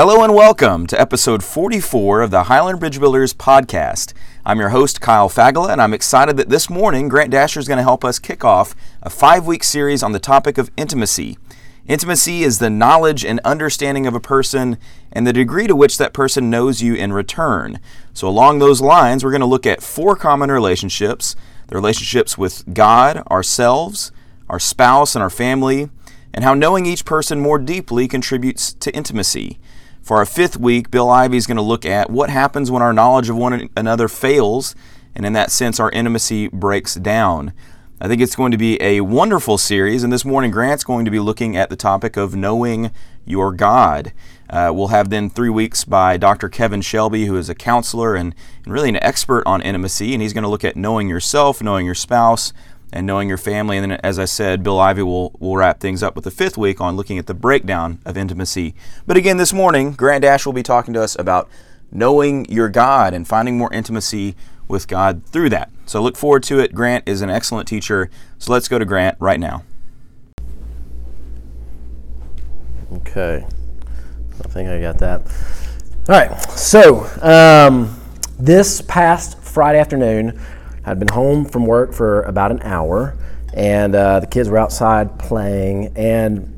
Hello and welcome to episode 44 of the Highland Bridge Builders podcast. I'm your host, Kyle Fagala, and I'm excited that this morning Grant Dasher is going to help us kick off a five week series on the topic of intimacy. Intimacy is the knowledge and understanding of a person and the degree to which that person knows you in return. So, along those lines, we're going to look at four common relationships the relationships with God, ourselves, our spouse, and our family, and how knowing each person more deeply contributes to intimacy. For our fifth week, Bill Ivy is going to look at what happens when our knowledge of one another fails, and in that sense, our intimacy breaks down. I think it's going to be a wonderful series, and this morning, Grant's going to be looking at the topic of knowing your God. Uh, we'll have then three weeks by Dr. Kevin Shelby, who is a counselor and, and really an expert on intimacy, and he's going to look at knowing yourself, knowing your spouse, and knowing your family. And then, as I said, Bill Ivy will, will wrap things up with the fifth week on looking at the breakdown of intimacy. But again, this morning, Grant Dasher will be talking to us about knowing your God and finding more intimacy with God through that. So look forward to it. Grant is an excellent teacher. So let's go to Grant right now. Okay. I think I got that. All right. So, um, this past Friday afternoon, I'd been home from work for about an hour, and uh, the kids were outside playing, and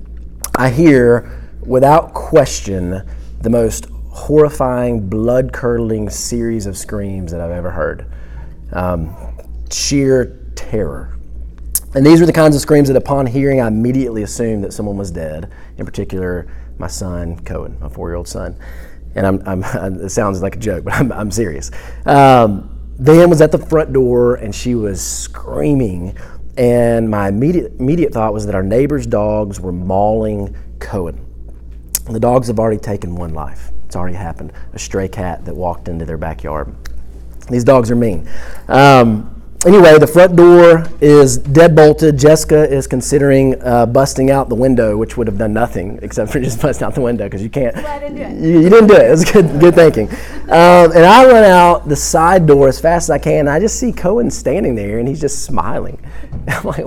I hear, without question, the most horrifying, blood curdling series of screams that I've ever heard. Um, sheer terror. And these were the kinds of screams that, upon hearing, I immediately assumed that someone was dead, in particular, my son, Cohen, my four year old son. And I'm, I'm, it sounds like a joke, but I'm, I'm serious. Um, Van was at the front door and she was screaming. And my immediate, immediate thought was that our neighbor's dogs were mauling Cohen. The dogs have already taken one life. It's already happened. A stray cat that walked into their backyard. These dogs are mean. Um, anyway, the front door is dead bolted. Jessica is considering uh, busting out the window, which would have done nothing except for just busting out the window because you can't. Well, I didn't do it. You, you didn't do it. It was good, good thinking. Um, and I run out the side door as fast as I can. And I just see Cohen standing there, and he's just smiling. I'm like,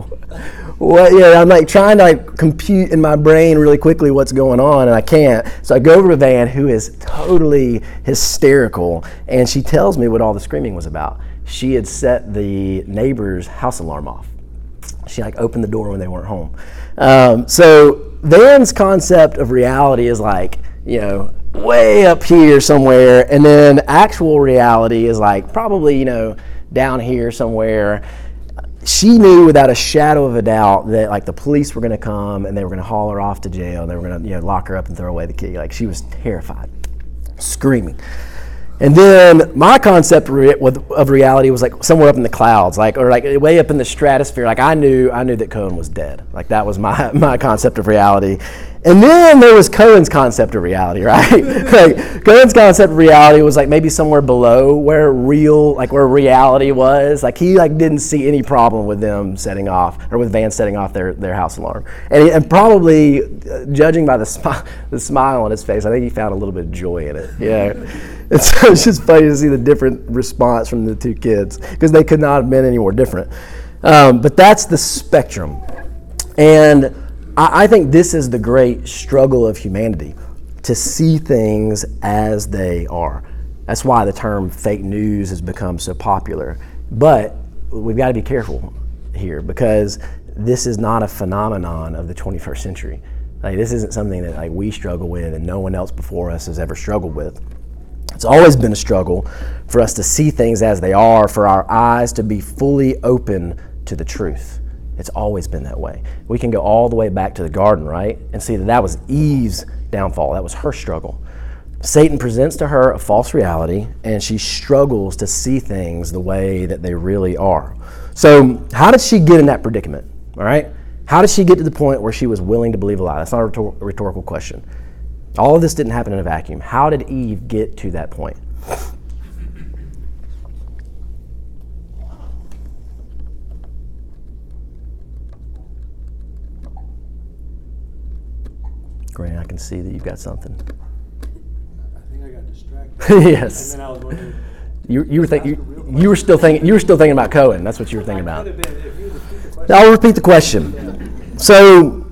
what? Yeah, I'm like trying to like compute in my brain really quickly what's going on, and I can't. So I go over to Van, who is totally hysterical, and she tells me what all the screaming was about she had set the neighbor's house alarm off. She like opened the door when they weren't home. Um, so Van's concept of reality is like, you know, way up here somewhere, and then actual reality is like probably, you know, down here somewhere. She knew without a shadow of a doubt that like the police were going to come and they were going to haul her off to jail. They were going to you know lock her up and throw away the key. Like she was terrified, screaming. And then my concept of reality was like somewhere up in the clouds, like or like way up in the stratosphere. Like I knew, I knew that Cohen was dead. Like that was my my concept of reality. And then there was Cohen's concept of reality, right? like Cohen's concept of reality was like maybe somewhere below where real, like where reality was. Like he like didn't see any problem with them setting off or with Van setting off their, their house alarm. And, he, and probably, uh, judging by the smile, the smile on his face, I think he found a little bit of joy in it. Yeah. And so it's just funny to see the different response from the two kids because they could not have been any more different. Um, but that's the spectrum. And I, I think this is the great struggle of humanity to see things as they are. That's why the term fake news has become so popular. But we've got to be careful here because this is not a phenomenon of the 21st century. Like this isn't something that like we struggle with and no one else before us has ever struggled with. It's always been a struggle for us to see things as they are, for our eyes to be fully open to the truth. It's always been that way. We can go all the way back to the garden, right? And see that that was Eve's downfall. That was her struggle. Satan presents to her a false reality, and she struggles to see things the way that they really are. So, how did she get in that predicament? All right? How did she get to the point where she was willing to believe a lie? That's not a rhetorical question. All of this didn't happen in a vacuum. How did Eve get to that point? Grant, I can see that you've got something. I think I got distracted. yes. And then I was wondering. You, you were you, you were still thinking you were still thinking about Cohen. That's what you were thinking about. been, if you repeat the question. I'll repeat the question. So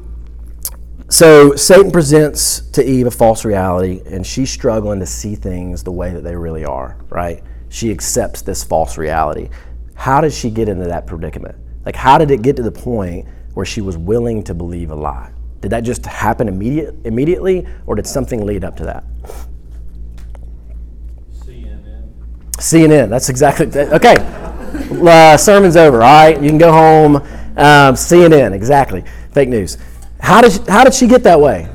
So Satan presents to Eve a false reality, and she's struggling to see things the way that they really are, right? She accepts this false reality. How did she get into that predicament? Like, how did it get to the point where she was willing to believe a lie? Did that just happen immediate, immediately, or did something lead up to that? CNN. CNN. That's exactly okay. Uh, sermon's over. All right, you can go home. Um, CNN. Exactly. Fake news. How did she, how did she get that way?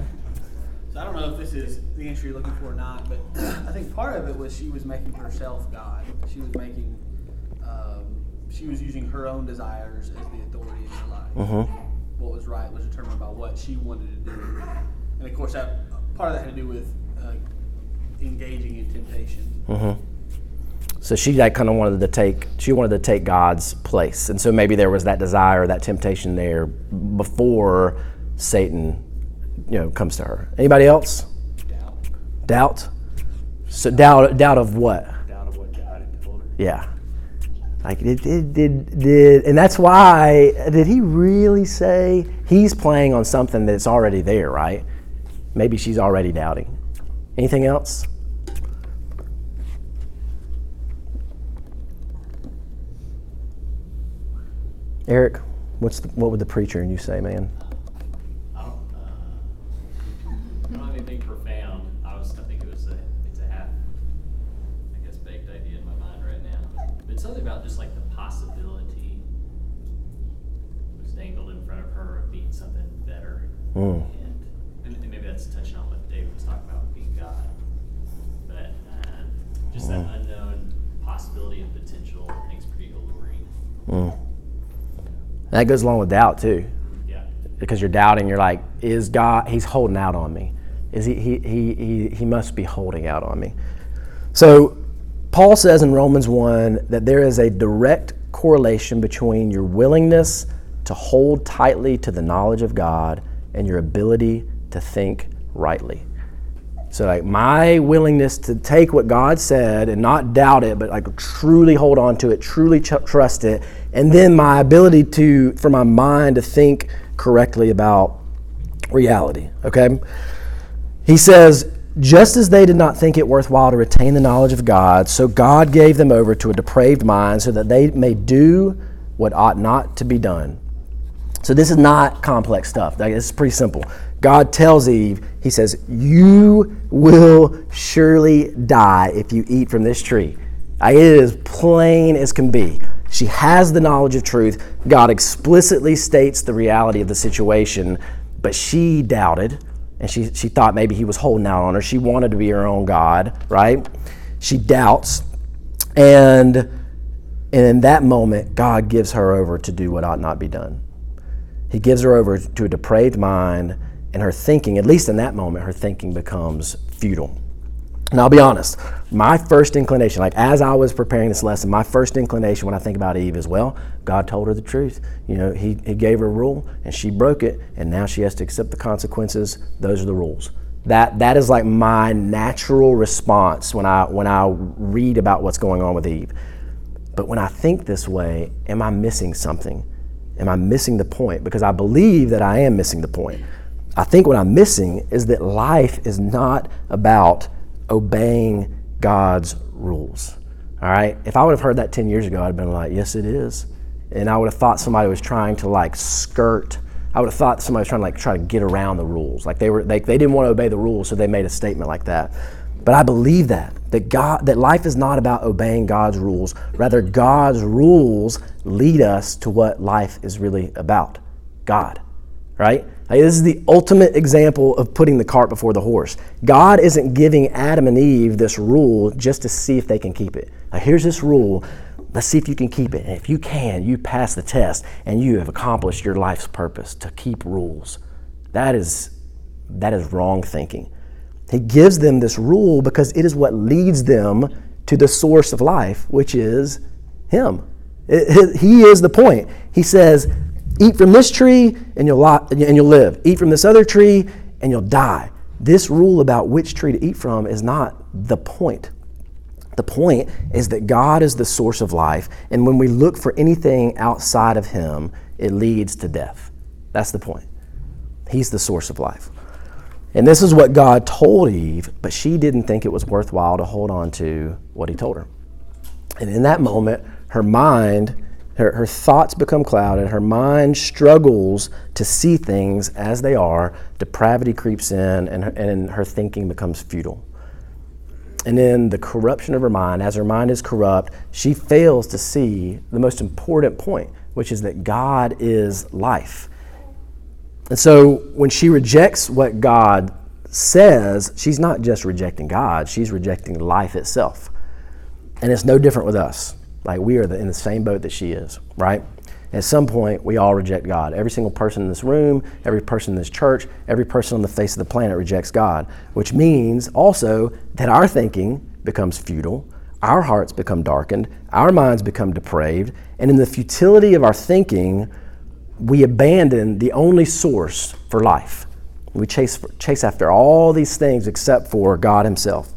So I don't know if this is the answer you're looking for or not, but I think part of it was she was making herself God. She was making, um, she was using her own desires as the authority in her life. Mm-hmm. What was right was determined by what she wanted to do, and of course that part of that had to do with uh, engaging in temptation. Mm-hmm. So she like kind of wanted to take she wanted to take God's place, and so maybe there was that desire, that temptation there before Satan, you know, comes to her. Anybody else? Doubt. Doubt. So doubt doubt of what? Doubt of what God had told her. Yeah. Like did did did, did and that's why did he really say he's playing on something that's already there, right? Maybe she's already doubting. Anything else? Eric, what's the, what would the preacher and you say, man? Mm. And, and, and maybe that's touching on what David was talking about with being God. But uh, just that unknown possibility and potential I think is pretty alluring. Mm. That goes along with doubt too. Yeah. because you're doubting. You're like, is God? He's holding out on me. Is he? He he he, he must be holding out on me. So, Paul says in Romans one that there is a direct correlation between your willingness to hold tightly to the knowledge of God and your ability to think rightly. So, like my willingness to take what God said and not doubt it, but like truly hold on to it, truly ch- trust it, and then my ability to, for my mind to think correctly about reality. Okay? He says, just as they did not think it worthwhile to retain the knowledge of God, so God gave them over to a depraved mind so that they may do what ought not to be done. So this is not complex stuff. Like, It's pretty simple. God tells Eve, He says, You will surely die if you eat from this tree. It is plain as can be. She has the knowledge of truth. God explicitly states the reality of the situation, but she doubted and she, she thought maybe he was holding out on her. She wanted to be her own God, right? She doubts. And, and in that moment, God gives her over to do what ought not be done. He gives her over to a depraved mind, and her thinking, at least in that moment, her thinking becomes futile. And I'll be honest, my first inclination, like as I was preparing this lesson, my first inclination when I think about Eve is, well, God told her the truth. You know, He, he gave her a rule and she broke it, and now she has to accept the consequences. Those are the rules. That, that is like my natural response when I, when I read about what's going on with Eve. But when I think this way, am I missing something? Am I missing the point? Because I believe that I am missing the point. I think what I'm missing is that life is not about obeying God's rules. All right? If I would have heard that 10 years ago, I'd have been like, yes, it is. And I would have thought somebody was trying to like skirt. I would have thought somebody was trying to like try to get around the rules. Like they were they, they didn't want to obey the rules, so they made a statement like that. But I believe that that God that life is not about obeying God's rules. Rather, God's rules lead us to what life is really about. God. Right? Like, this is the ultimate example of putting the cart before the horse. God isn't giving Adam and Eve this rule just to see if they can keep it. Like, here's this rule. Let's see if you can keep it. And if you can, you pass the test and you have accomplished your life's purpose to keep rules. That is that is wrong thinking. He gives them this rule because it is what leads them to the source of life, which is Him. It- he is the point. He says, Eat from this tree and you'll, and you'll live. Eat from this other tree and you'll die. This rule about which tree to eat from is not the point. The point is that God is the source of life, and when we look for anything outside of Him, it leads to death. That's the point. He's the source of life. And this is what God told Eve, but she didn't think it was worthwhile to hold on to what he told her. And in that moment, her mind, her, her thoughts become clouded, her mind struggles to see things as they are, depravity creeps in, and her, and her thinking becomes futile. And then the corruption of her mind, as her mind is corrupt, she fails to see the most important point, which is that God is life. And so when she rejects what God says, she's not just rejecting God, she's rejecting life itself. And it's no different with us. Like we are in the same boat that she is, right? At some point, we all reject God. Every single person in this room, every person in this church, every person on the face of the planet rejects God, which means also that our thinking becomes futile, our hearts become darkened, our minds become depraved, and in the futility of our thinking, we abandon the only source for life. We chase, chase after all these things except for God Himself.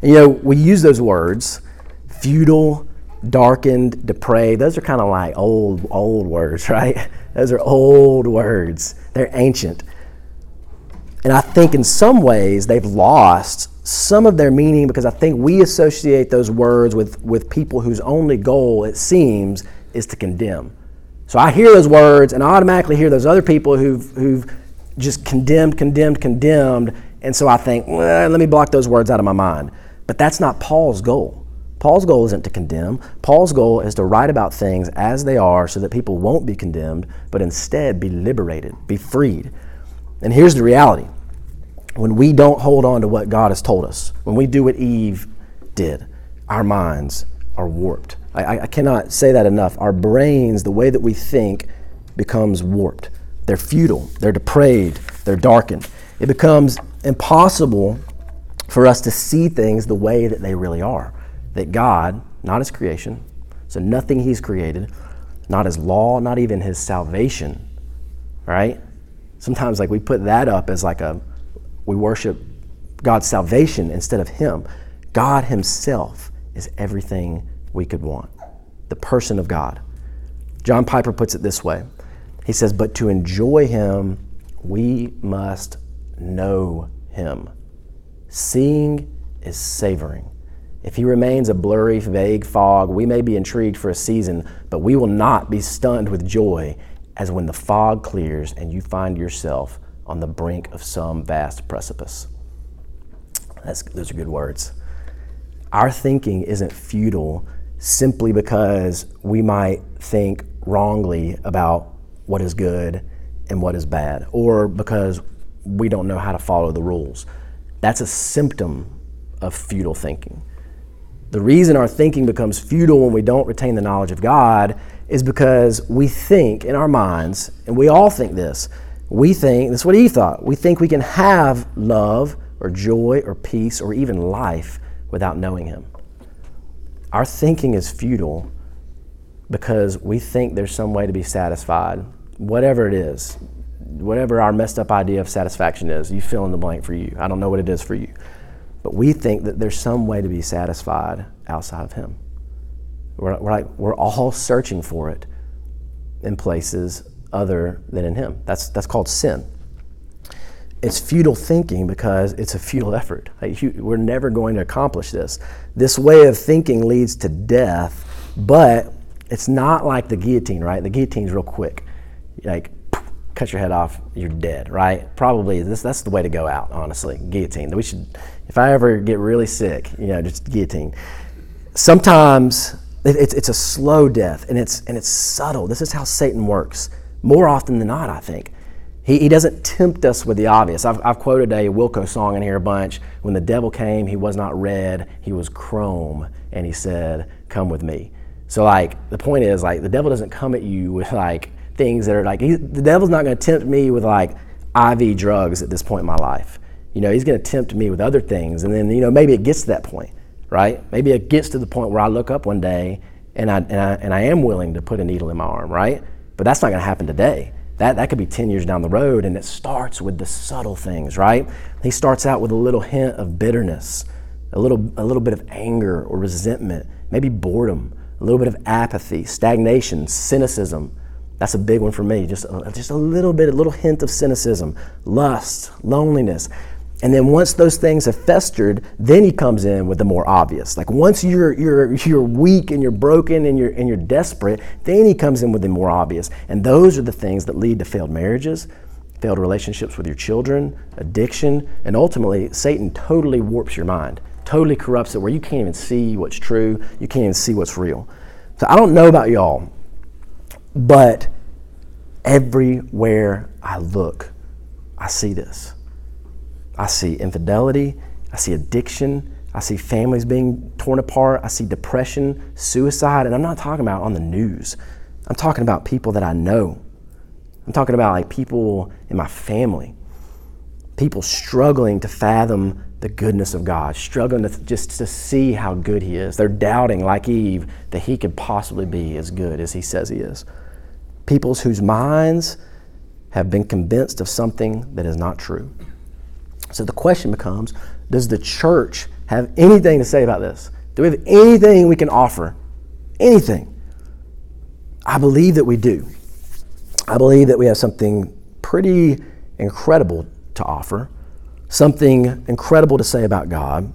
And you know, we use those words futile, darkened, depraved. Those are kind of like old, old words, right? Those are old words. They're ancient. And I think in some ways they've lost some of their meaning because I think we associate those words with, with people whose only goal, it seems, is to condemn. So I hear those words and I automatically hear those other people who've, who've just condemned, condemned, condemned. And so I think, well, let me block those words out of my mind. But that's not Paul's goal. Paul's goal isn't to condemn. Paul's goal is to write about things as they are so that people won't be condemned, but instead be liberated, be freed. And here's the reality when we don't hold on to what God has told us, when we do what Eve did, our minds are warped. I, I, cannot say that enough. Our brains, the way that we think, becomes warped. They're futile, they're depraved, they're darkened. It becomes impossible for us to see things the way that they really are. That God, not His creation, so nothing He's created, not His law, not even His salvation, right? Sometimes, like, we put that up as like a, we worship God's salvation instead of Him. God Himself is everything we could want the person of God. John Piper puts it this way He says, But to enjoy Him, we must know Him. Seeing is savoring. If he remains a blurry, vague fog, we may be intrigued for a season, but we will not be stunned with joy as when the fog clears and you find yourself on the brink of some vast precipice. That's, those are good words. Our thinking isn't futile simply because we might think wrongly about what is good and what is bad, or because we don't know how to follow the rules. That's a symptom of futile thinking. The reason our thinking becomes futile when we don't retain the knowledge of God is because we think in our minds, and we all think this, we think, that's what he thought, we think we can have love or joy or peace or even life without knowing him. Our thinking is futile because we think there's some way to be satisfied, whatever it is whatever our messed up idea of satisfaction is, you fill in the blank for you. I don't know what it is for you. But we think that there's some way to be satisfied outside of Him. We're, we're, like, we're all searching for it in places other than in Him. That's, that's called sin. It's futile thinking because it's a futile effort. We're never going to accomplish this. This way of thinking leads to death, but it's not like the guillotine, right? The guillotine's real quick. Like, cut your head off, you're dead, right? Probably this, that's the way to go out, honestly. Guillotine. We should, if I ever get really sick, you know, just guillotine. Sometimes it's, it's a slow death and it's, and it's subtle. This is how Satan works. More often than not, I think. He, he doesn't tempt us with the obvious. I've, I've quoted a Wilco song in here a bunch. When the devil came, he was not red, he was chrome, and he said, Come with me. So, like, the point is, like, the devil doesn't come at you with, like, things that are like he, the devil's not going to tempt me with like IV drugs at this point in my life. You know, he's going to tempt me with other things, and then you know maybe it gets to that point, right? Maybe it gets to the point where I look up one day and I and I, and I am willing to put a needle in my arm, right? But that's not going to happen today. That, that could be 10 years down the road, and it starts with the subtle things, right? He starts out with a little hint of bitterness, a little, a little bit of anger or resentment, maybe boredom, a little bit of apathy, stagnation, cynicism, That's a big one for me. Just a, just a little bit, a little hint of cynicism, lust, loneliness. And then once those things have festered, then he comes in with the more obvious. Like once you're you're you're weak and you're broken and you're and you're desperate, then he comes in with the more obvious. And those are the things that lead to failed marriages, failed relationships with your children, addiction, and ultimately Satan totally warps your mind, totally corrupts it where you can't even see what's true, you can't even see what's real. So I don't know about y'all, but everywhere I look, I see this. I see infidelity, I see addiction, I see families being torn apart, I see depression, suicide, and I'm not talking about on the news. I'm talking about people that I know. I'm talking about like people in my family. People struggling to fathom the goodness of God, struggling to just to see how good he is. They're doubting like Eve that he could possibly be as good as he says he is. Peoples whose minds have been convinced of something that is not true. So the question becomes Does the church have anything to say about this? Do we have anything we can offer? Anything? I believe that we do. I believe that we have something pretty incredible to offer, something incredible to say about God,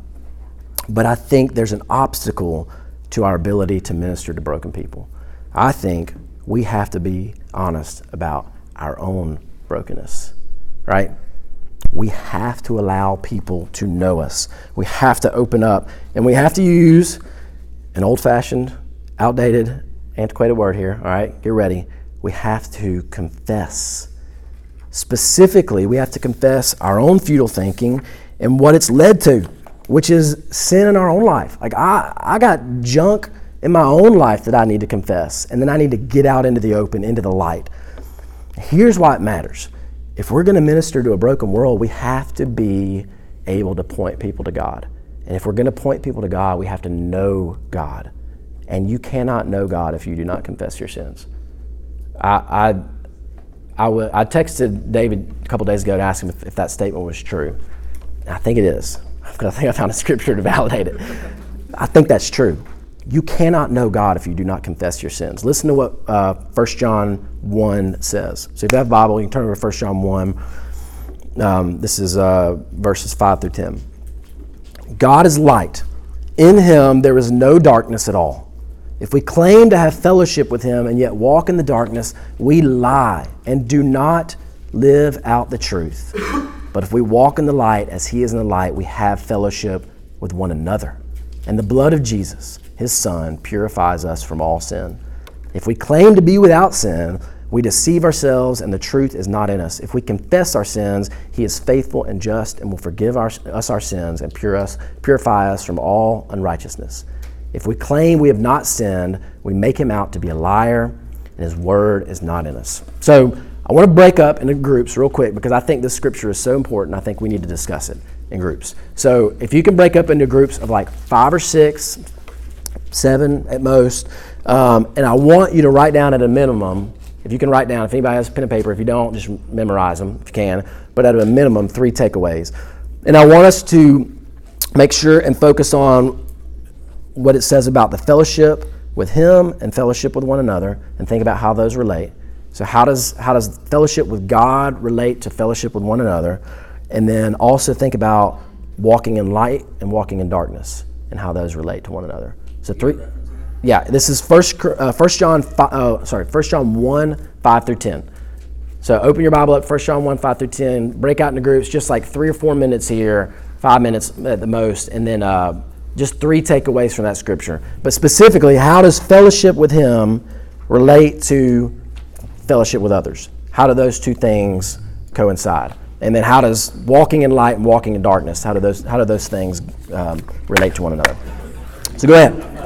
but I think there's an obstacle to our ability to minister to broken people. I think we have to be honest about our own brokenness, right? We have to allow people to know us. We have to open up and we have to use an old fashioned, outdated, antiquated word here. All right, get ready. We have to confess. Specifically, we have to confess our own futile thinking and what it's led to, which is sin in our own life. Like, I, I got junk in my own life that I need to confess, and then I need to get out into the open, into the light. Here's why it matters if we're going to minister to a broken world, we have to be able to point people to God. And if we're going to point people to God, we have to know God. And you cannot know God if you do not confess your sins. I, I, I, w- I texted David a couple days ago to ask him if, if that statement was true. I think it is, I think I found a scripture to validate it. I think that's true. You cannot know God if you do not confess your sins. Listen to what uh, 1 John 1 says. So if you have a Bible, you can turn over to 1 John 1. Um, this is uh, verses 5 through 10. God is light. In him there is no darkness at all. If we claim to have fellowship with him and yet walk in the darkness, we lie and do not live out the truth. But if we walk in the light as he is in the light, we have fellowship with one another. And the blood of Jesus, his Son, purifies us from all sin. If we claim to be without sin, we deceive ourselves and the truth is not in us. If we confess our sins, he is faithful and just and will forgive our, us our sins and pure us, purify us from all unrighteousness. If we claim we have not sinned, we make him out to be a liar and his word is not in us. So I want to break up into groups real quick because I think this scripture is so important. I think we need to discuss it in groups. So if you can break up into groups of like five or six, seven at most. Um, and I want you to write down at a minimum, if you can write down, if anybody has a pen and paper, if you don't, just memorize them if you can, but at a minimum, three takeaways. And I want us to make sure and focus on what it says about the fellowship with Him and fellowship with one another, and think about how those relate. So, how does, how does fellowship with God relate to fellowship with one another? And then also think about walking in light and walking in darkness and how those relate to one another. So three, yeah. This is first uh, First John. Five, uh, sorry, First John one five through ten. So open your Bible up, First John one five through ten. Break out into groups, just like three or four minutes here, five minutes at the most, and then uh, just three takeaways from that scripture. But specifically, how does fellowship with Him relate to fellowship with others? How do those two things coincide? And then how does walking in light and walking in darkness? How do those how do those things um, relate to one another? So go ahead.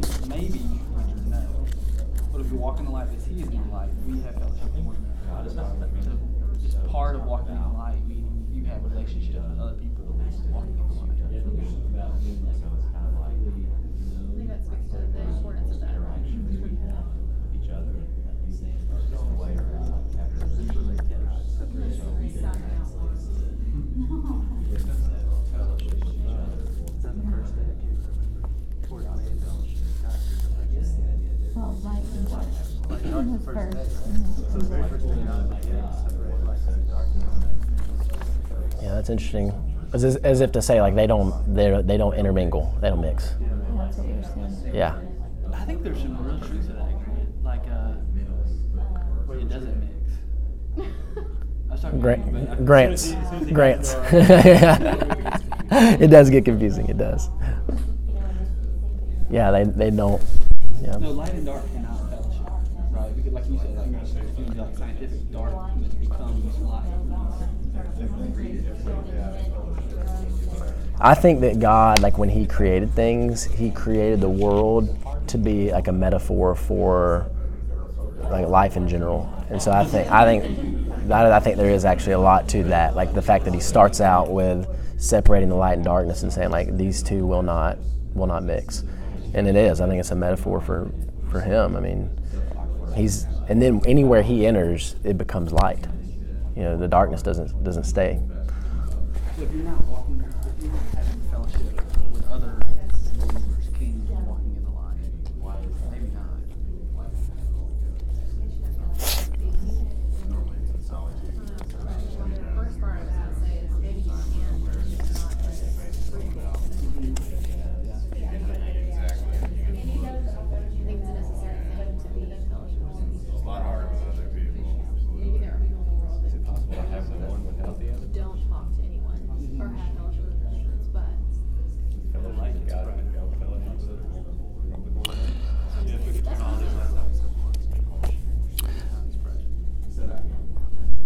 Think maybe the answer is know. But if we walk in the light as he is in the light, we have fellowship with one another. So it's part of walking in the light, meaning you have a relationship with other people walking in the light. I think that speaks to the importance of that. Each other. Well, light and dark. First. Yeah, that's interesting. As, as if to say like they don't they they don't intermingle, they don't mix. That's what you're saying. Yeah. I think there's some real truth to that, Like, uh, where it doesn't mix. I was talking to you, but I- Grants, as soon as- as soon as it grants. gets to our- it does get confusing. It does. Yeah, they they don't. Yeah. No, light and dark cannot fellowship, right? Because, like you said, like, it's going to be like scientific darkness becomes light. I think that God, like when He created things, He created the world to be like a metaphor for like life in general. And so I think I think I think there is actually a lot to that. Like the fact that He starts out with separating the light and darkness and saying like these two will not will not mix, and it is. I think it's a metaphor for for Him. I mean, He's and then anywhere He enters, it becomes light. You know, the darkness doesn't doesn't stay.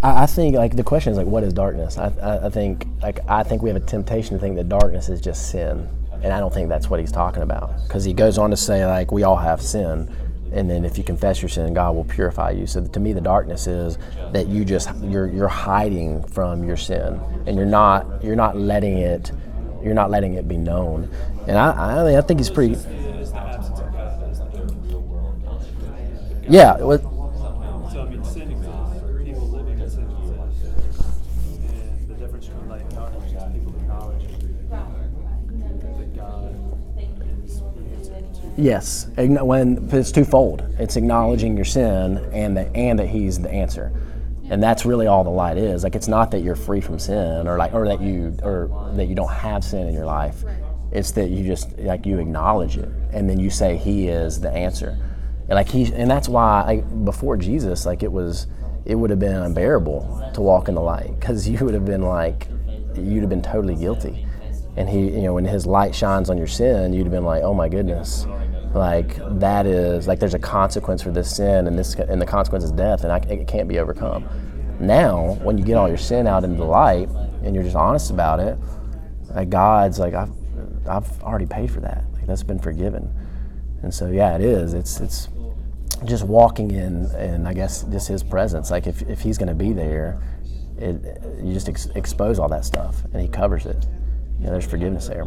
I, I think like the question is like what is darkness? I, I, I think like I think we have a temptation to think that darkness is just sin, and I don't think that's what he's talking about because he goes on to say like we all have sin, and then if you confess your sin, God will purify you. So to me, the darkness is that you just you're you're hiding from your sin, and you're not you're not letting it you're not letting it be known. And I I, mean, I think he's pretty. Yeah. the darkness people acknowledge that God is the answer to Yes, when it's twofold. It's acknowledging your sin and that and that He's the answer, and that's really all the light is. Like it's not that you're free from sin or like or that you or that you don't have sin in your life. It's that you just like you acknowledge it and then you say He is the answer, and like He and that's why like, before Jesus like it was it would have been unbearable to walk in the light because you would have been like you'd have been totally guilty. And he you know when his light shines on your sin you'd have been like oh my goodness. Like that is like there's a consequence for this sin and this and the consequence is death and I, it can't be overcome. Now when you get all your sin out into the light and you're just honest about it like god's like i've i've already paid for that. Like that's been forgiven. And so yeah it is. It's it's just walking in, and I guess just His presence. Like if, if He's going to be there, it, you just ex- expose all that stuff, and He covers it. You know, there's forgiveness there.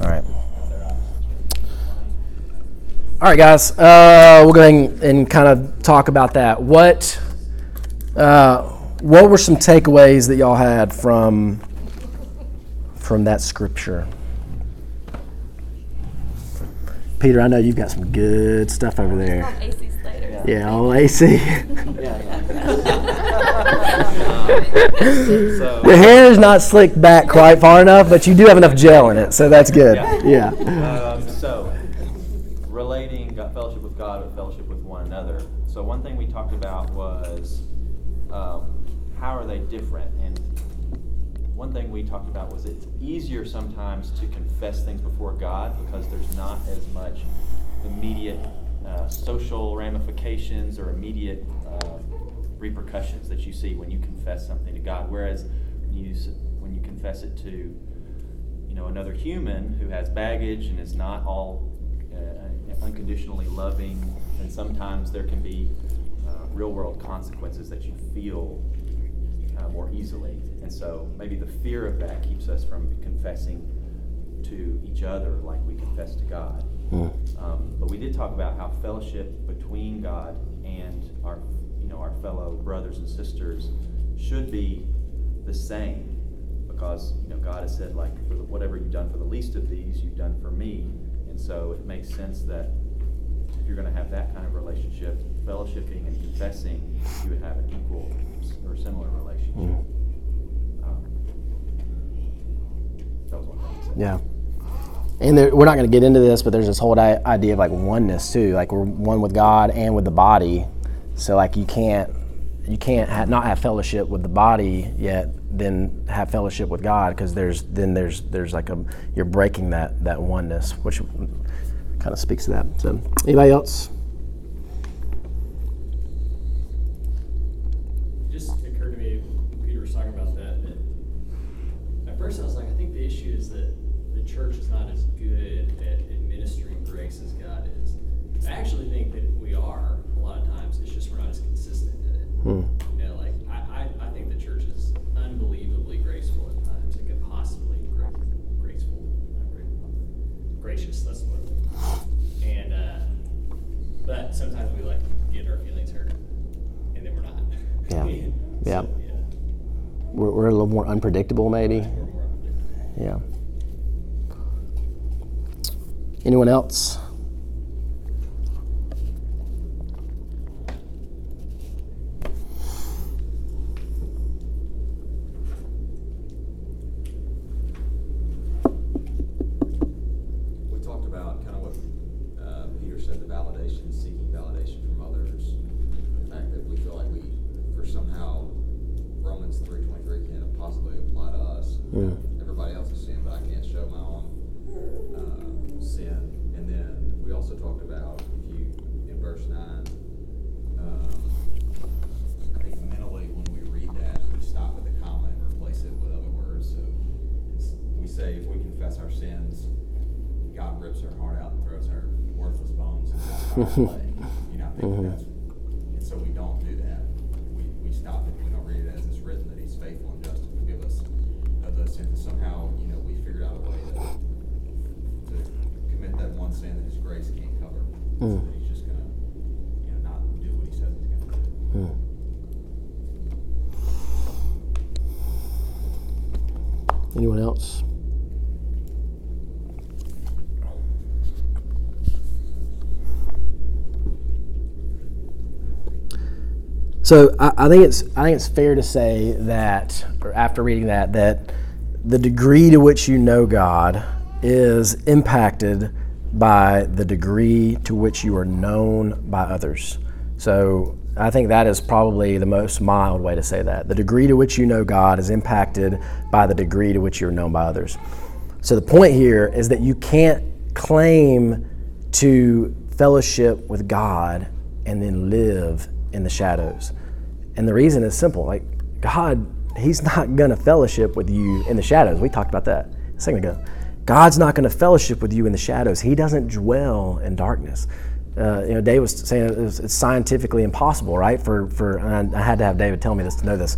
All right. All right, guys. Uh, we'll go ahead and kind of talk about that. What uh, what were some takeaways that y'all had from from that scripture? Peter, I know you've got some good stuff over there. AC Slater. Yeah, all AC. So, Your hair is not slicked back quite far enough, but you do have enough gel in it, so that's good. Yeah. um, so relating God, fellowship with God with fellowship with one another. So one thing we talked about was um, how are they different? And one thing we talked about was it's easier sometimes to confess things before God because there's not as much immediate uh, social ramifications or immediate uh, repercussions that you see when you confess something to God. Whereas when you when you confess it to you know another human who has baggage and is not all uh, unconditionally loving, and sometimes there can be uh, real world consequences that you feel uh, more easily. And so maybe the fear of that keeps us from confessing to each other like we confess to God. Um, but we did talk about how fellowship between God and our, you know, our fellow brothers and sisters should be the same, because you know God has said like, for the, whatever you've done for the least of these, you've done for me. And so it makes sense that if you're going to have that kind of relationship, fellowshipping and confessing, you would have an equal or similar relationship. Um, that was one thing. Yeah. And there, we're not going to get into this, but there's this whole idea of like oneness too. Like we're one with God and with the body. So like you can't you can't ha- not have fellowship with the body yet then have fellowship with God because there's then there's there's like a you're breaking that that oneness, which kind of speaks to that. So anybody else? Unpredictable, maybe. Yeah. Anyone else? Us. Everybody else is sin, but I can't show my own uh, sin. And then we also talked about, if you, in verse nine, um, I think mentally, when we read that, we stop with a comma and replace it with other words. So it's, we say, if we confess our sins, God rips our heart out and throws our worthless bones into the away. You know, I think that's, and so we don't do that. We, we stop it, we don't read it as it's written, that he's faithful and just to forgive us of those. Somehow, you know, we figured out a way to, to commit that one sin that his grace can't cover. Hmm. So that he's just gonna, you know, not do what he says he's gonna do. Hmm. Anyone else? So I, I think it's I think it's fair to say that, or after reading that, that the degree to which you know God is impacted by the degree to which you are known by others. So I think that is probably the most mild way to say that. The degree to which you know God is impacted by the degree to which you're known by others. So the point here is that you can't claim to fellowship with God and then live in the shadows. And the reason is simple. Like God, He's not gonna fellowship with you in the shadows. We talked about that a second ago. God's not going to fellowship with you in the shadows. He doesn't dwell in darkness. Uh, you know, Dave was saying it's, scientifically impossible, right? For for I had to have David tell me this to know this.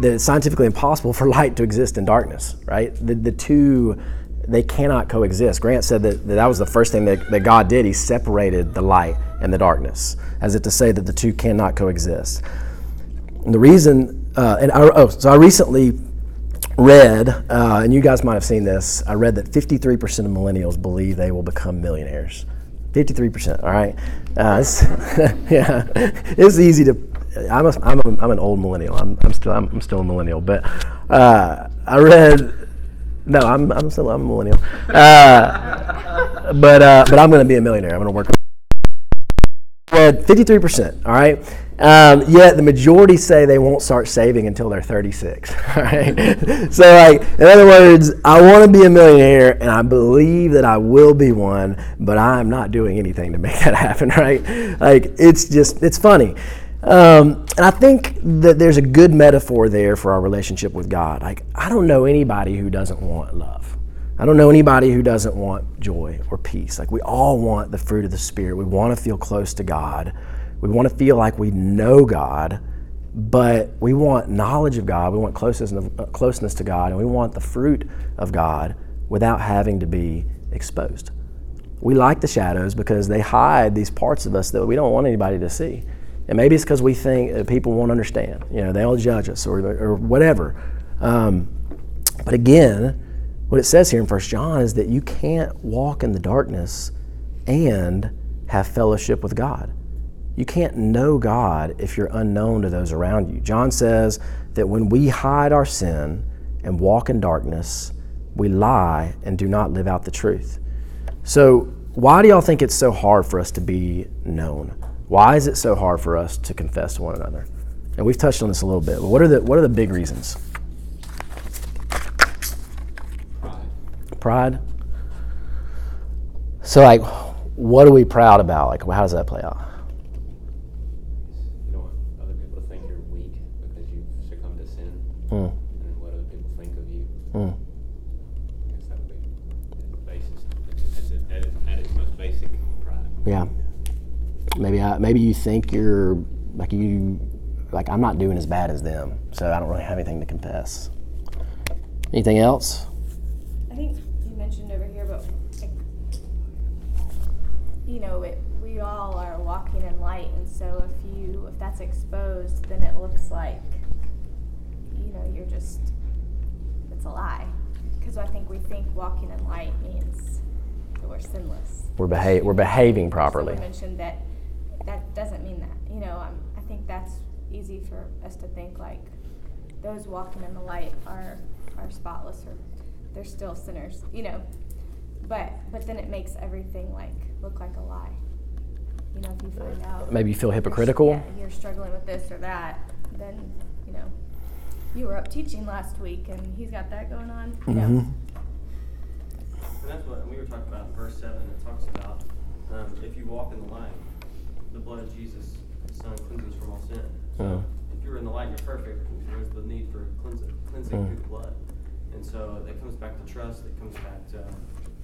That it's scientifically impossible for light to exist in darkness, right? The the two they cannot coexist. Grant said that that, that was the first thing that, that God did. He separated the light and the darkness, as if to say that the two cannot coexist. And the reason, uh, and I, oh, so I recently read, uh, and you guys might have seen this. I read that 53% of millennials believe they will become millionaires. 53%, all right? Uh, it's, yeah, it's easy to. I'm, a, I'm, a, I'm an old millennial. I'm, I'm, still, I'm, I'm still a millennial. But uh, I read, no, I'm, I'm still I'm a millennial. Uh, but, uh, but I'm going to be a millionaire. I'm going to work. Read 53%, all right? Um, yet the majority say they won't start saving until they're 36. All right. so, like, in other words, I want to be a millionaire, and I believe that I will be one, but I'm not doing anything to make that happen. Right? Like, it's just it's funny. Um, and I think that there's a good metaphor there for our relationship with God. Like, I don't know anybody who doesn't want love. I don't know anybody who doesn't want joy or peace. Like, we all want the fruit of the Spirit. We want to feel close to God. We want to feel like we know God, but we want knowledge of God. We want closeness, closeness to God, and we want the fruit of God without having to be exposed. We like the shadows because they hide these parts of us that we don't want anybody to see. And maybe it's because we think people won't understand. You know, they'll judge us or, or whatever. Um, but again, what it says here in First John is that you can't walk in the darkness and have fellowship with God. You can't know God if you're unknown to those around you. John says that when we hide our sin and walk in darkness, we lie and do not live out the truth. So, why do y'all think it's so hard for us to be known? Why is it so hard for us to confess to one another? And we've touched on this a little bit, but what are the, what are the big reasons? Pride. Pride? So, like, what are we proud about? Like, how does that play out? Mm, and what other people think of you. mm. I guess that would be the basis. At, its- at, at its most basic, pride. Yeah. Maybe I, maybe you think you're like you like I'm not doing as bad as them, so I don't really have anything to confess. Anything else? I think you mentioned over here, but like, you know, it, we all are walking in light, and so if you if that's exposed, then it looks like you know you're just it's a lie. Because I think we think walking in light means that we're sinless. We're beha- we're behaving properly. Someone mentioned that that doesn't mean that. You know, um, I think that's easy for us to think like those walking in the light are are spotless or they're still sinners. You know, but but then it makes everything like look like a lie. You know, if you find out Maybe you feel you're- hypocritical. yeah, you're struggling with this or that, then you know you were up teaching last week and he's got that going on. You know, Mhm. And that's what, we were talking about in verse seven, it talks about, um, if you walk in the light, the blood of Jesus, his son cleanses from all sin. So, Mm. if you're in the light, you're perfect, There's the need for cleansing, cleansing Mm. through the blood? And so, that comes back to trust, it comes back to,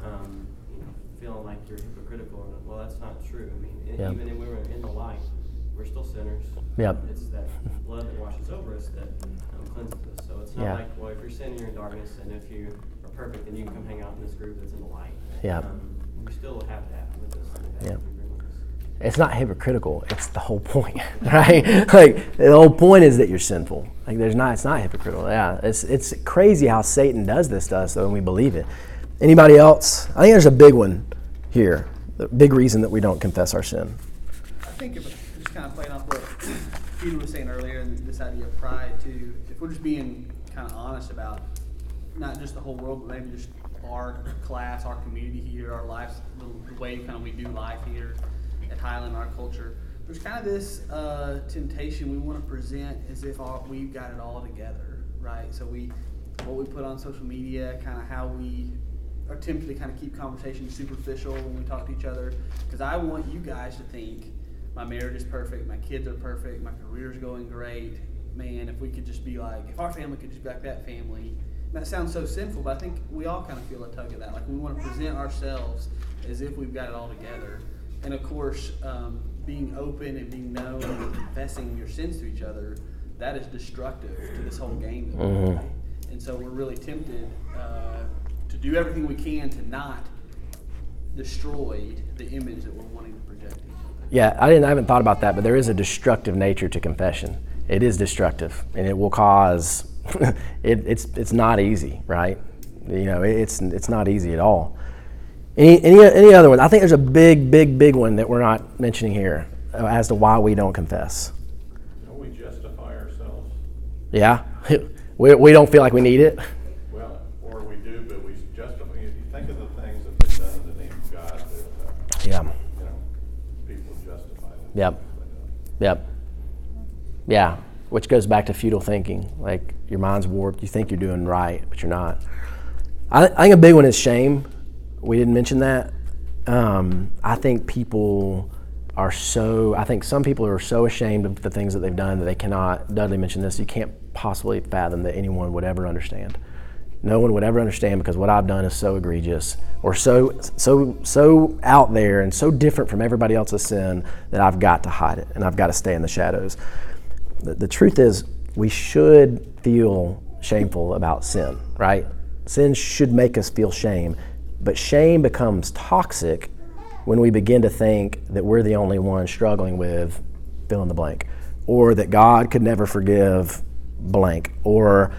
um, you know, feeling like you're hypocritical, and, well, that's not true, I mean, Yeah. even if we were in the light, we're still sinners. Yep. It's that blood that washes over us that cleanses us, so it's not Yeah. like, well, if you're sinning, you're in darkness, and if you are perfect, then you can come hang out in this group that's in the light. Yeah. Um, You still have that with us, and that Yeah. we bring with us. It's not hypocritical. It's the whole point, right? like the whole point is that you're sinful. Like there's not. It's not hypocritical. Yeah. It's it's crazy how Satan does this to us though, and we believe it. Anybody else? I think there's a big one here. The big reason that we don't confess our sin. I think if, just kind of playing off what Peter was saying earlier, and this idea of pride too. We're just being kind of honest about not just the whole world, but maybe just our class, our community here, our lives, the, the way kind of we do life here at Highland, our culture. There's kind of this uh, temptation we want to present as if all, we've got it all together, right? So we, what we put on social media, kind of how we are tempted to kind of keep conversations superficial when we talk to each other. Because I want you guys to think my marriage is perfect, my kids are perfect, my career's going great. Man, if we could just be like, if our family could just be like that family, that sounds so sinful, but I think we all kind of feel a tug of that. Like we want to present ourselves as if we've got it all together. And of course, um, being open and being known and confessing your sins to each other, that is destructive to this whole game play. And so we're really tempted uh, to do everything we can to not destroy the image that we're wanting to project. Yeah, I didn't. I haven't thought about that, but there is a destructive nature to confession. It is destructive, and it will cause. it, it's it's not easy, right? You know, it- it's it's not easy at all. Any any any other one? I think there's a big big big one that we're not mentioning here uh, as to why we don't confess. Don't we justify ourselves? Yeah, we, we don't feel like we need it. Well, or we do, but we justify, if you think of the things that they've done in the name of God, that, uh, Yeah. you know, people justify them. Yep. Yep. Yeah, which goes back to futile thinking. Like your mind's warped. You think you're doing right, but you're not. I, I think a big one is shame. We didn't mention that. Um, I think people are so. I think some people are so ashamed of the things that they've done that they cannot. Dudley mentioned this. You can't possibly fathom that anyone would ever understand. No one would ever understand because what I've done is so egregious or so so so out there and so different from everybody else's sin that I've got to hide it and I've got to stay in the shadows. The, the truth is, we should feel shameful about sin, right? Sin should make us feel shame, but shame becomes toxic when we begin to think that we're the only one struggling with fill in the blank, or that God could never forgive blank, or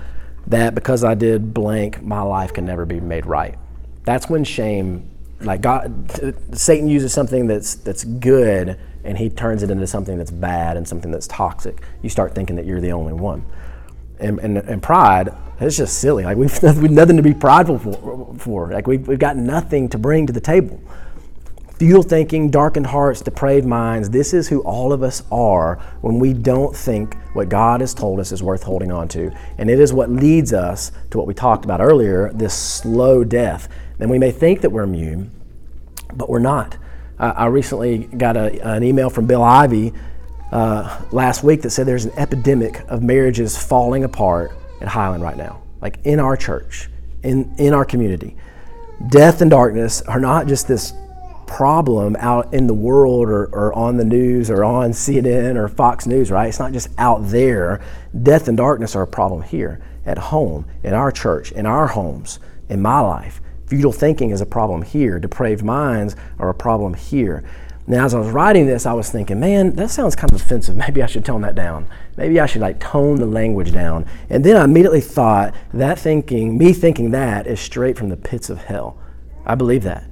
that because I did blank, my life can never be made right. That's when shame, like God, Satan uses something that's that's good and he turns it into something that's bad and something that's toxic. You start thinking that you're the only one. And, and, and pride, it's just silly. Like we've, we've nothing to be prideful for. for. Like we've, we've got nothing to bring to the table futile thinking, darkened hearts, depraved minds. This is who all of us are when we don't think what God has told us is worth holding on to. And it is what leads us to what we talked about earlier this slow death. And we may think that we're immune, but we're not. I, I recently got a, an email from Bill Ivy uh, last week that said there's an epidemic of marriages falling apart at Highland right now, like in our church, in, in our community. Death and darkness are not just this problem out in the world or, or on the news or on CNN or Fox News, right? It's not just out there. Death and darkness are a problem here at home, in our church, in our homes, in my life. Futile thinking is a problem here. Depraved minds are a problem here. Now, as I was writing this, I was thinking, man, that sounds kind of offensive. Maybe I should tone that down. Maybe I should like tone the language down. And then I immediately thought that thinking, me thinking that, is straight from the pits of hell. I believe that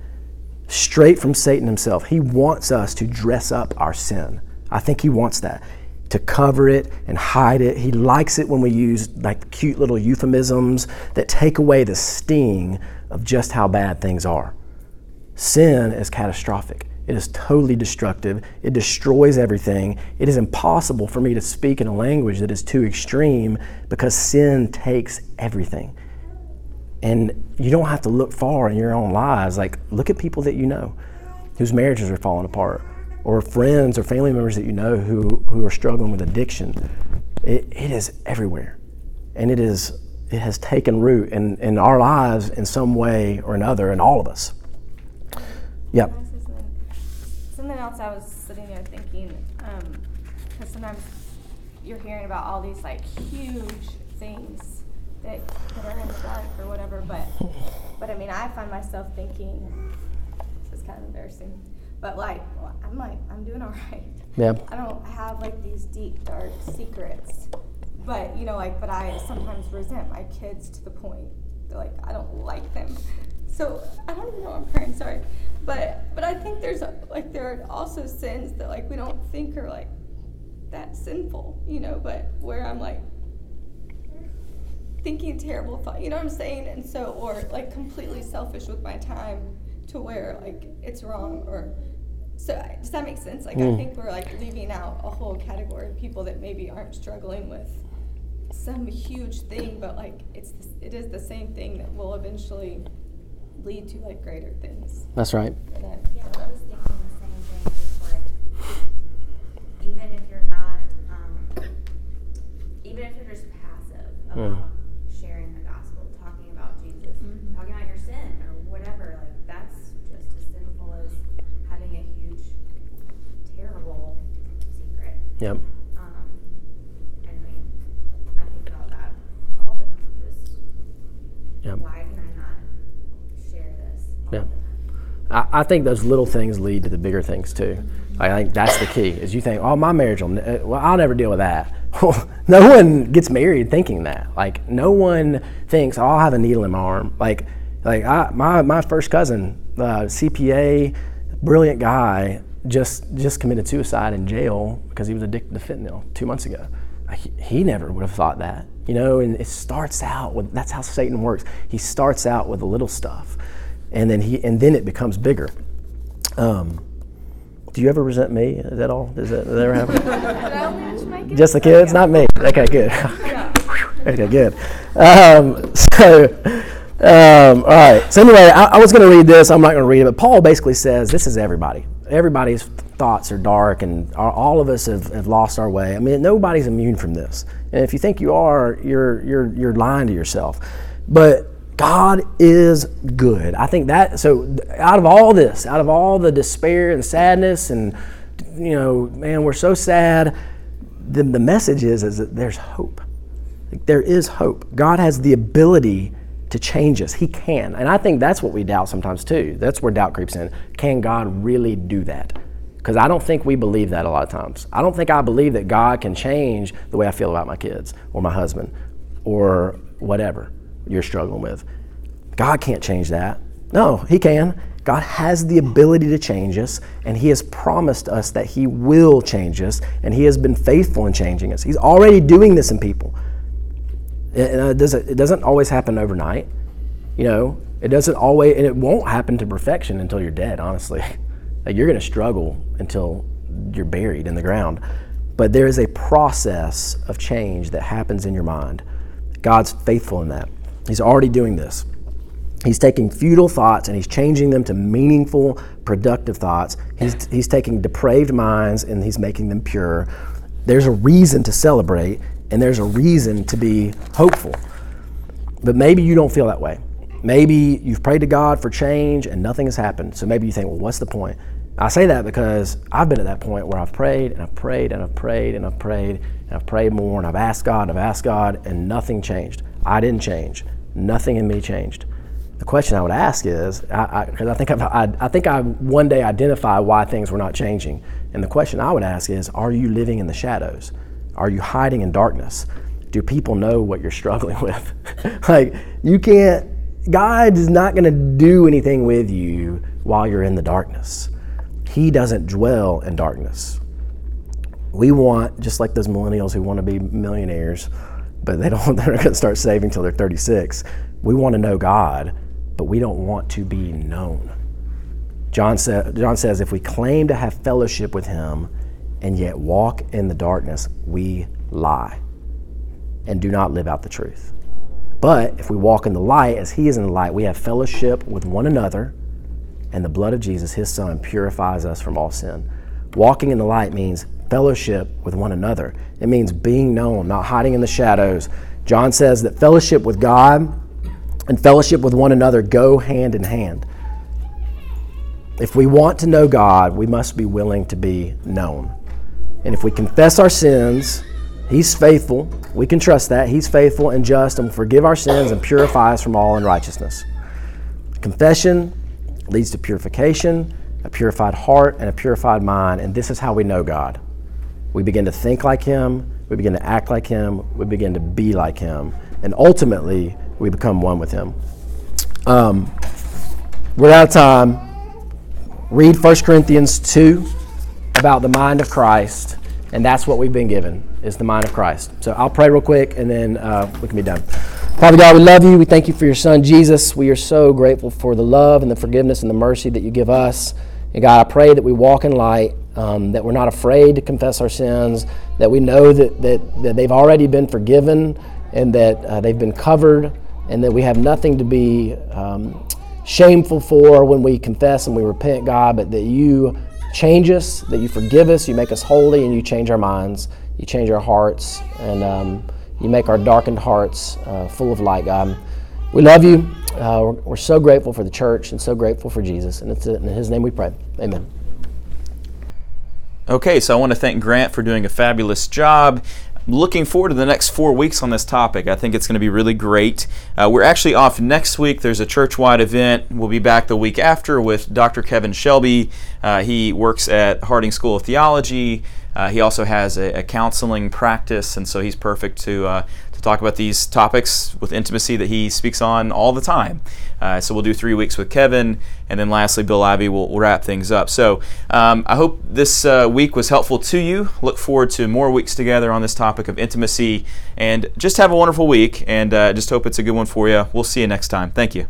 straight from Satan himself. He wants us to dress up our sin. I think he wants that to cover it and hide it. He likes it when we use like cute little euphemisms that take away the sting of just how bad things are. Sin is catastrophic. It is totally destructive. It destroys everything. It is impossible for me to speak in a language that is too extreme because sin takes everything. And you don't have to look far in your own lives. Like, look at people that you know whose marriages are falling apart, or friends or family members that you know who, who are struggling with addiction. It, it is everywhere. And it, is, it has taken root in, in our lives in some way or another, in all of us. Yep. Can I say something? Something else I was sitting there thinking, um, because sometimes you're hearing about all these like huge things that, that are in the dark or whatever, but but I mean I find myself thinking this is kind of embarrassing, but like well, I'm like I'm doing all right. Yep. I don't have like these deep dark secrets, but you know like but I sometimes resent my kids to the point that like I don't like them. So I don't even know I'm crying. Sorry, but but I think there's a, like there are also sins that like we don't think are like that sinful, you know. But where I'm like thinking terrible thought, you know what I'm saying? And so or like completely selfish with my time to where like it's wrong or. So does that make sense? Like I Mm. think we're like leaving out a whole category of people that maybe aren't struggling with some huge thing, but like it's the, it is the same thing that will eventually lead to like greater things. That's right. And I- Yeah, I was thinking the same thing, it's like, even if you're not, um, even if you're just passive Mm. about sharing the gospel, talking Yep. Um, I mean, I think about that all the time. Just Yep. why can I not share this? all Yeah. the time? I, think those little things lead to the bigger things too. I think that's the key. Is you think, oh, my marriage will, well, I'll never deal with that. no one gets married thinking that. Like, no one thinks, oh, I'll have a needle in my arm. Like, like I, my my first cousin, uh, CPA, brilliant guy, just just committed suicide in jail because he was addicted to fentanyl two months ago. Like, he, he never would have thought that, you know. And it starts out with that's how Satan works. He starts out with the little stuff, and then he and then it becomes bigger. Um, do you ever resent me? Is that all? Does that, does that ever happen? Just the kids, not me. Okay, good. okay, good. Um, so, um, all right. So anyway, I, I was going to read this. I'm not going to read it, but Paul basically says this is everybody. Everybody's thoughts are dark, and all of us have, have lost our way. I mean, nobody's immune from this. And if you think you are, you're you're you're lying to yourself. But God is good. I think that so out of all this, out of all the despair and sadness and you know, man, we're so sad. The, the message is is that there's hope. Like, there is hope. God has the ability to change us. He can. And I think that's what we doubt sometimes too. That's where doubt creeps in. Can God really do that? Because I don't think we believe that a lot of times. I don't think I believe that God can change the way I feel about my kids or my husband or whatever you're struggling with. God can't change that. No, He can. God has the ability to change us, and He has promised us that He will change us, and He has been faithful in changing us. He's already doing this in people. It, uh, doesn't, doesn't always happen overnight. You know, it doesn't always, and it won't happen to perfection until you're dead, honestly. Like you're going to struggle until you're buried in the ground. But there is a process of change that happens in your mind. God's faithful in that. He's already doing this. He's taking futile thoughts and he's changing them to meaningful, productive thoughts. He's, he's taking depraved minds and he's making them pure. There's a reason to celebrate and there's a reason to be hopeful. But maybe you don't feel that way. Maybe you've prayed to God for change and nothing has happened. So maybe you think, well, what's the point? I say that because I've been at that point where I've prayed and I've prayed and I've prayed and I've prayed and I've prayed more and I've asked God and I've asked God and nothing changed. I didn't change. Nothing in me changed. The question I would ask is, because I, I, think I've, I, I think I one day identify why things were not changing. And the question I would ask is, are you living in the shadows? Are you hiding in darkness? Do people know what you're struggling with? like, you can't, God is not going to do anything with you while you're in the darkness. He doesn't dwell in darkness. We want, just like those millennials who want to be millionaires, but they don't, they're not going to start saving until they're 36. We want to know God, but we don't want to be known. John, sa- John says, if we claim to have fellowship with Him and yet walk in the darkness, we lie and do not live out the truth. But if we walk in the light as He is in the light, we have fellowship with one another, and the blood of Jesus, His Son, purifies us from all sin. Walking in the light means fellowship with one another. It means being known, not hiding in the shadows. John says that fellowship with God and fellowship with one another go hand in hand. If we want to know God, we must be willing to be known. And if we confess our sins, He's faithful. We can trust that. He's faithful and just and will forgive our sins and purify us from all unrighteousness. Confession leads to purification, a purified heart, and a purified mind. And this is how we know God. We begin to think like Him, we begin to act like Him, we begin to be like Him, and ultimately we become one with Him. Um, we're out of time. Read 1 Corinthians 2 about the mind of Christ, and that's what we've been given is the mind of Christ. So I'll pray real quick, and then uh, we can be done. Father God, we love you. We thank you for your Son Jesus. We are so grateful for the love and the forgiveness and the mercy that you give us. And God, I pray that we walk in light, um, that we're not afraid to confess our sins, that we know that, that, that they've already been forgiven and that uh, they've been covered, and that we have nothing to be um, shameful for when we confess and we repent, God, but that you change us, that you forgive us, you make us holy, and you change our minds, you change our hearts, and um, you make our darkened hearts uh, full of light, God. We love you. Uh, we're, we're so grateful for the church and so grateful for Jesus. And it's in His name we pray. Amen. Okay, so I want to thank Grant for doing a fabulous job. Looking forward to the next four weeks on this topic. I think it's going to be really great. Uh, we're actually off next week. There's a church wide event. We'll be back the week after with Dr. Kevin Shelby. Uh, he works at Harding School of Theology. Uh, he also has a, a, counseling practice, and so he's perfect to, uh, talk about these topics with intimacy that he speaks on all the time. Uh, so we'll do three weeks with Kevin, and then lastly, Bill Ivy will, will wrap things up. So um, I hope this uh, week was helpful to you. Look forward to more weeks together on this topic of intimacy, and just have a wonderful week, and uh, just hope it's a good one for you. We'll see you next time. Thank you.